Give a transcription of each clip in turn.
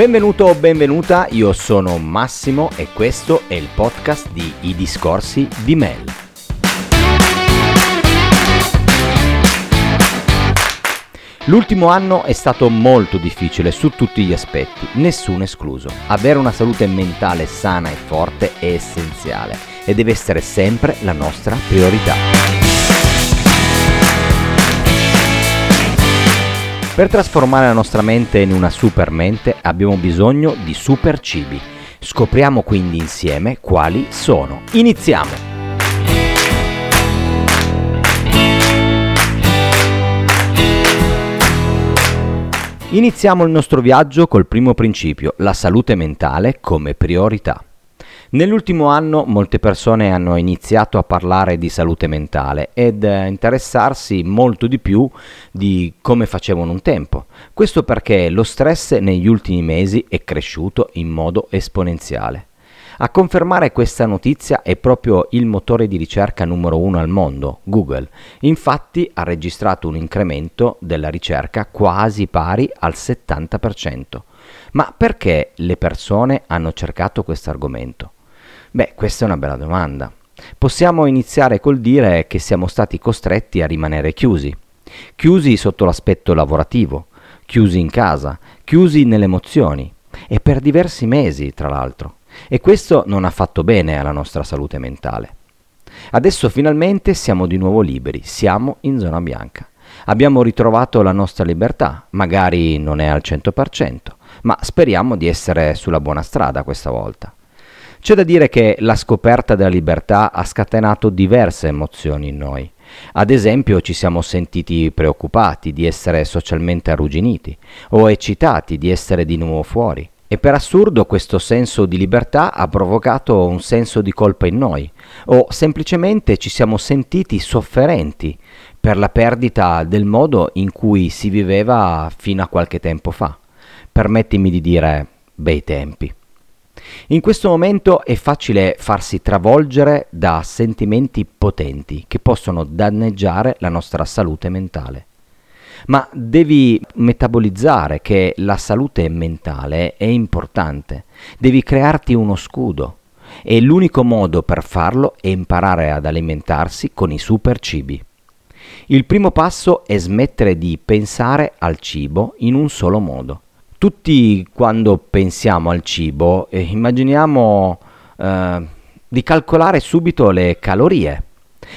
Benvenuto o benvenuta, io sono Massimo e questo è il podcast di I discorsi di Mel. L'ultimo anno è stato molto difficile su tutti gli aspetti, nessuno escluso. Avere una salute mentale sana e forte è essenziale e deve essere sempre la nostra priorità. Per trasformare la nostra mente in una super mente abbiamo bisogno di super cibi. Scopriamo quindi insieme quali sono. Iniziamo! Iniziamo il nostro viaggio col primo principio, la salute mentale come priorità. Nell'ultimo anno molte persone hanno iniziato a parlare di salute mentale ed a interessarsi molto di più di come facevano un tempo. Questo perché lo stress negli ultimi mesi è cresciuto in modo esponenziale. A confermare questa notizia è proprio il motore di ricerca numero uno al mondo, Google. Infatti ha registrato un incremento della ricerca quasi pari al 70%. Ma perché le persone hanno cercato questo argomento? Beh, questa è una bella domanda. Possiamo iniziare col dire che siamo stati costretti a rimanere chiusi. Chiusi sotto l'aspetto lavorativo, chiusi in casa, chiusi nelle emozioni e per diversi mesi, tra l'altro. E questo non ha fatto bene alla nostra salute mentale. Adesso finalmente siamo di nuovo liberi, siamo in zona bianca. Abbiamo ritrovato la nostra libertà, magari non è al 100%, ma speriamo di essere sulla buona strada questa volta. C'è da dire che la scoperta della libertà ha scatenato diverse emozioni in noi. Ad esempio ci siamo sentiti preoccupati di essere socialmente arrugginiti o eccitati di essere di nuovo fuori. E per assurdo questo senso di libertà ha provocato un senso di colpa in noi, o semplicemente ci siamo sentiti sofferenti per la perdita del modo in cui si viveva fino a qualche tempo fa. Permettimi di dire bei tempi. In questo momento è facile farsi travolgere da sentimenti potenti che possono danneggiare la nostra salute mentale ma devi metabolizzare che la salute mentale è importante, devi crearti uno scudo e l'unico modo per farlo è imparare ad alimentarsi con i super cibi. Il primo passo è smettere di pensare al cibo in un solo modo. Tutti quando pensiamo al cibo eh, immaginiamo eh, di calcolare subito le calorie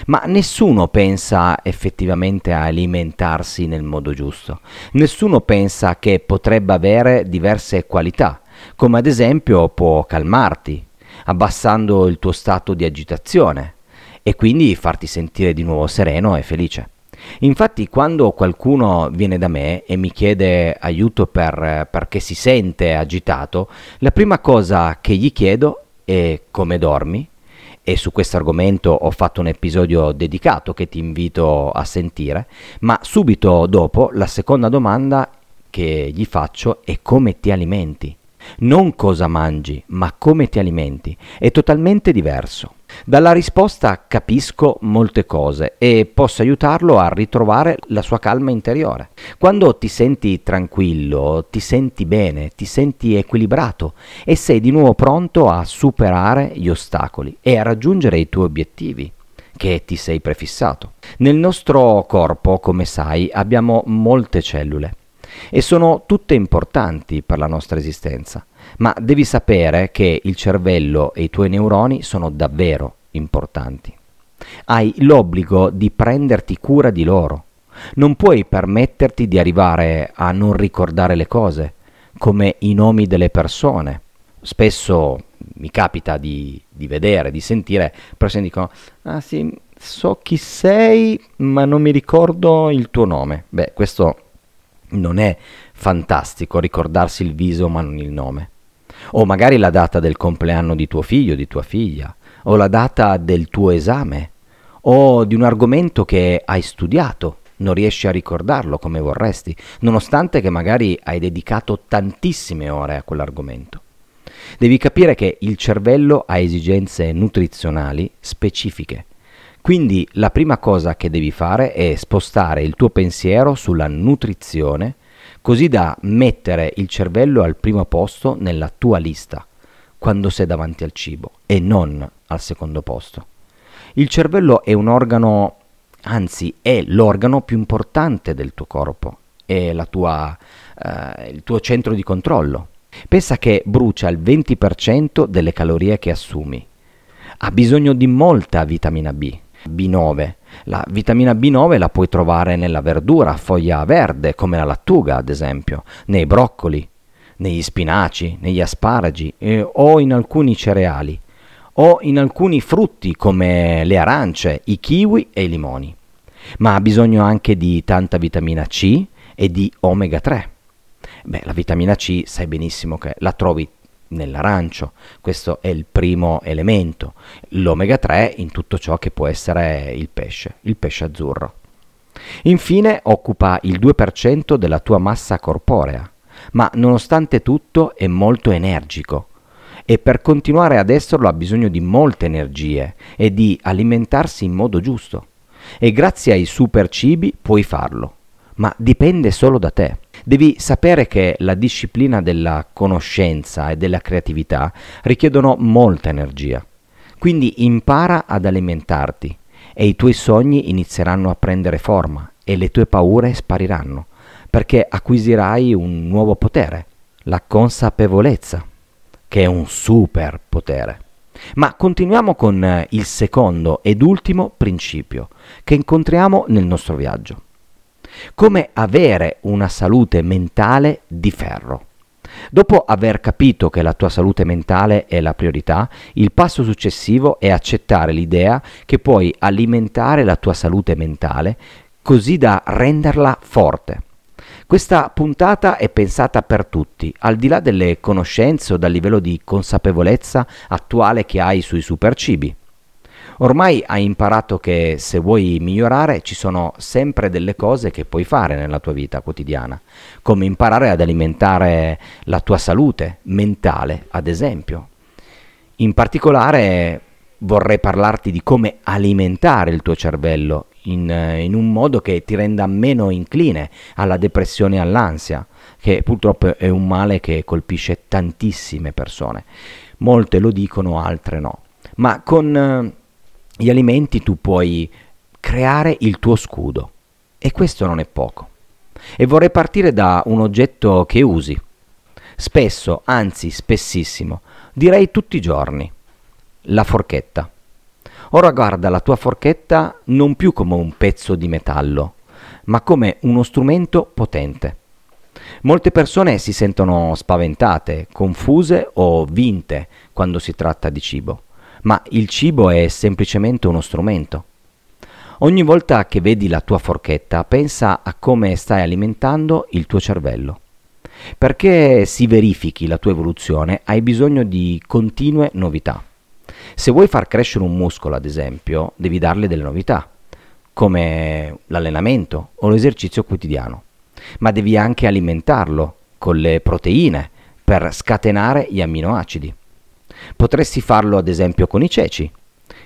ma nessuno pensa effettivamente a alimentarsi nel modo giusto. Nessuno pensa che potrebbe avere diverse qualità, come ad esempio può calmarti, abbassando il tuo stato di agitazione e quindi farti sentire di nuovo sereno e felice. Infatti quando qualcuno viene da me e mi chiede aiuto per, perché si sente agitato, la prima cosa che gli chiedo è come dormi, e su questo argomento ho fatto un episodio dedicato che ti invito a sentire, ma subito dopo la seconda domanda che gli faccio è come ti alimenti. Non cosa mangi, ma come ti alimenti. È totalmente diverso. Dalla risposta capisco molte cose e posso aiutarlo a ritrovare la sua calma interiore. Quando ti senti tranquillo, ti senti bene, ti senti equilibrato e sei di nuovo pronto a superare gli ostacoli e a raggiungere i tuoi obiettivi che ti sei prefissato. Nel nostro corpo, come sai, abbiamo molte cellule e sono tutte importanti per la nostra esistenza, ma devi sapere che il cervello e i tuoi neuroni sono davvero importanti. Hai l'obbligo di prenderti cura di loro. Non puoi permetterti di arrivare a non ricordare le cose, come i nomi delle persone. Spesso mi capita di, di vedere, di sentire persone che dicono, ah sì, so chi sei, ma non mi ricordo il tuo nome. Beh, questo non è fantastico ricordarsi il viso ma non il nome. O magari la data del compleanno di tuo figlio, di tua figlia, o la data del tuo esame, o di un argomento che hai studiato, non riesci a ricordarlo come vorresti, nonostante che magari hai dedicato tantissime ore a quell'argomento. Devi capire che il cervello ha esigenze nutrizionali specifiche. Quindi la prima cosa che devi fare è spostare il tuo pensiero sulla nutrizione così da mettere il cervello al primo posto nella tua lista quando sei davanti al cibo e non al secondo posto. Il cervello è un organo, anzi è l'organo più importante del tuo corpo, è tua, eh, il tuo centro di controllo. Pensa che brucia il 20% delle calorie che assumi. Ha bisogno di molta vitamina B, B9. La vitamina B9 la puoi trovare nella verdura, foglia verde, come la lattuga ad esempio, nei broccoli, negli spinaci, negli asparagi eh, o in alcuni cereali o in alcuni frutti come le arance, i kiwi e i limoni. Ma ha bisogno anche di tanta vitamina C e di omega 3. Beh, la vitamina C sai benissimo che la trovi nell'arancio, questo è il primo elemento. L'omega 3 in tutto ciò che può essere il pesce, il pesce azzurro. Infine occupa il 2% della tua massa corporea, ma nonostante tutto è molto energico e per continuare ad esserlo ha bisogno di molte energie e di alimentarsi in modo giusto. E grazie ai super cibi puoi farlo, ma dipende solo da te. Devi sapere che la disciplina della conoscenza e della creatività richiedono molta energia. Quindi impara ad alimentarti e i tuoi sogni inizieranno a prendere forma e le tue paure spariranno, perché acquisirai un nuovo potere, la consapevolezza, che è un super potere. Ma continuiamo con eh, il secondo ed ultimo principio che incontriamo nel nostro viaggio come avere una salute mentale di ferro. Dopo aver capito che la tua salute mentale è la priorità, il passo successivo è accettare l'idea che puoi alimentare la tua salute mentale così da renderla forte. Questa puntata è pensata per tutti, al di là delle conoscenze o dal livello di consapevolezza attuale che hai sui supercibi. Ormai hai imparato che se vuoi migliorare ci sono sempre delle cose che puoi fare nella tua vita quotidiana, come imparare ad alimentare la tua salute mentale, ad esempio. In particolare vorrei parlarti di come alimentare il tuo cervello in, in, un modo che ti renda meno incline alla depressione e all'ansia, che purtroppo è un male che colpisce tantissime persone. Molte lo dicono, altre no. Ma con gli alimenti tu puoi creare il tuo scudo e questo non è poco. E vorrei partire da un oggetto che usi, spesso, anzi spessissimo, direi tutti i giorni, la forchetta. Ora guarda la tua forchetta non più come un pezzo di metallo, ma come uno strumento potente. Molte persone si sentono spaventate, confuse o vinte quando si tratta di cibo ma il cibo è semplicemente uno strumento. Ogni volta che vedi la tua forchetta, pensa a come stai alimentando il tuo cervello. Perché si verifichi la tua evoluzione, hai bisogno di continue novità. Se vuoi far crescere un muscolo, ad esempio, devi darle delle novità, come l'allenamento o l'esercizio quotidiano, ma devi anche alimentarlo con le proteine per scatenare gli amminoacidi. Potresti farlo ad esempio con i ceci,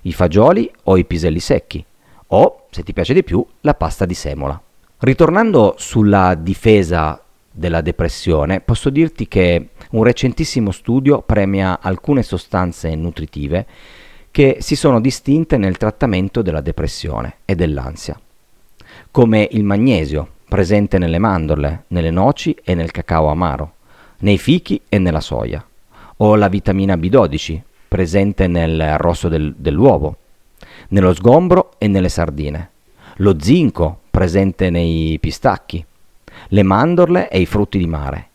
i fagioli o i piselli secchi, o, se ti piace di più, la pasta di semola. Ritornando sulla difesa della depressione, posso dirti che un recentissimo studio premia alcune sostanze nutritive che si sono distinte nel trattamento della depressione e dell'ansia, come il magnesio, presente nelle mandorle, nelle noci e nel cacao amaro, nei fichi e nella soia, o la vitamina B12 presente nel rosso del, dell'uovo, nello sgombro e nelle sardine, lo zinco presente nei pistacchi, le mandorle e i frutti di mare,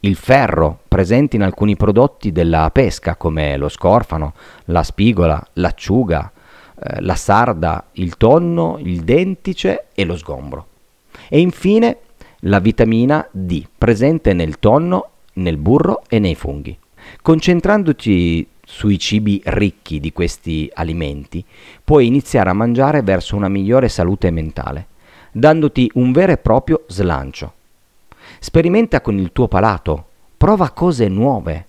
il ferro presente in alcuni prodotti della pesca come lo scorfano, la spigola, l'acciuga, eh, la sarda, il tonno, il dentice e lo sgombro. E infine la vitamina D presente nel tonno, nel burro e nei funghi. Concentrandoci sui cibi ricchi di questi alimenti, puoi iniziare a mangiare verso una migliore salute mentale, dandoti un vero e proprio slancio. Sperimenta con il tuo palato, prova cose nuove,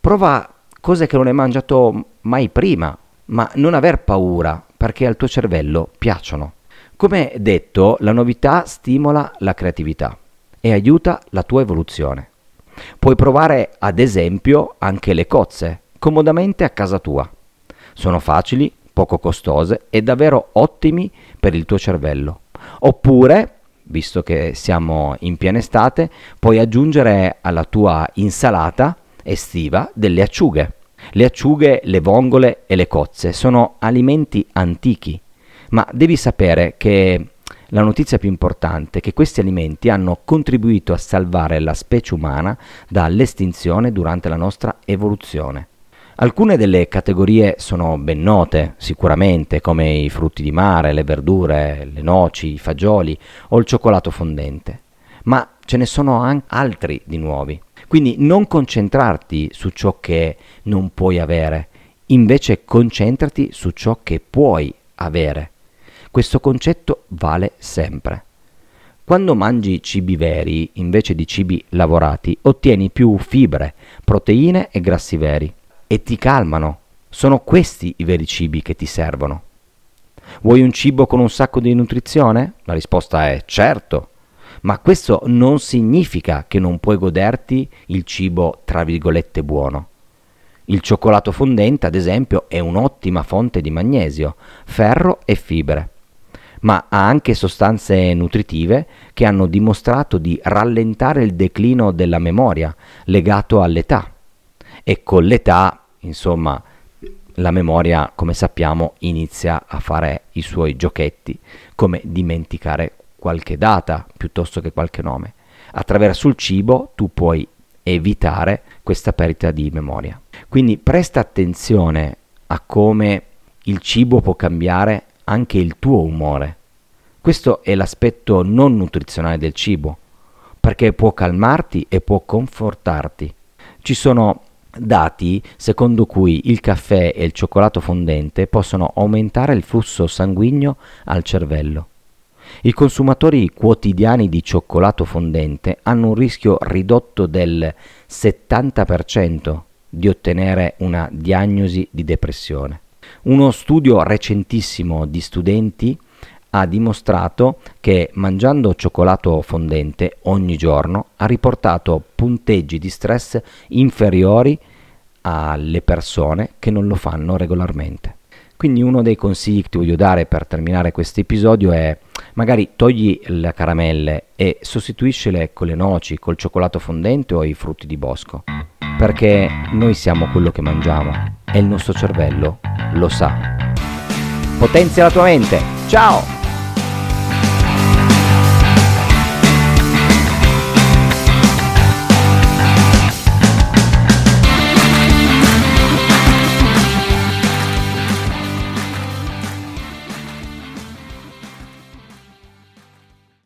prova cose che non hai mangiato mai prima, ma non aver paura perché al tuo cervello piacciono. Come detto, la novità stimola la creatività e aiuta la tua evoluzione. Puoi provare ad esempio anche le cozze, comodamente a casa tua. Sono facili, poco costose e davvero ottimi per il tuo cervello. Oppure, visto che siamo in piena estate, puoi aggiungere alla tua insalata estiva delle acciughe. Le acciughe, le vongole e le cozze sono alimenti antichi, ma devi sapere che la notizia più importante è che questi alimenti hanno contribuito a salvare la specie umana dall'estinzione durante la nostra evoluzione. Alcune delle categorie sono ben note, sicuramente, come i frutti di mare, le verdure, le noci, i fagioli o il cioccolato fondente, ma ce ne sono anche altri di nuovi. Quindi non concentrarti su ciò che non puoi avere, invece concentrati su ciò che puoi avere. Questo concetto vale sempre. Quando mangi cibi veri invece di cibi lavorati, ottieni più fibre, proteine e grassi veri e ti calmano. Sono questi i veri cibi che ti servono. Vuoi un cibo con un sacco di nutrizione? La risposta è certo. Ma questo non significa che non puoi goderti il cibo tra virgolette buono. Il cioccolato fondente, ad esempio, è un'ottima fonte di magnesio, ferro e fibre, ma ha anche sostanze nutritive che hanno dimostrato di rallentare il declino della memoria legato all'età e con l'età, insomma, la memoria, come sappiamo, inizia a fare i suoi giochetti, come dimenticare qualche data piuttosto che qualche nome. Attraverso il cibo tu puoi evitare questa perdita di memoria. Quindi presta attenzione a come il cibo può cambiare anche il tuo umore. Questo è l'aspetto non nutrizionale del cibo, perché può calmarti e può confortarti. Ci sono dati secondo cui il caffè e il cioccolato fondente possono aumentare il flusso sanguigno al cervello. I consumatori quotidiani di cioccolato fondente hanno un rischio ridotto del 70% di ottenere una diagnosi di depressione. Uno studio recentissimo di studenti ha dimostrato che mangiando cioccolato fondente ogni giorno ha riportato punteggi di stress inferiori alle persone che non lo fanno regolarmente. Quindi uno dei consigli che ti voglio dare per terminare questo episodio è magari togli le caramelle e sostituiscile con le noci, col cioccolato fondente o i frutti di bosco, perché noi siamo quello che mangiamo e il nostro cervello lo sa. Potenzia la tua mente. Ciao!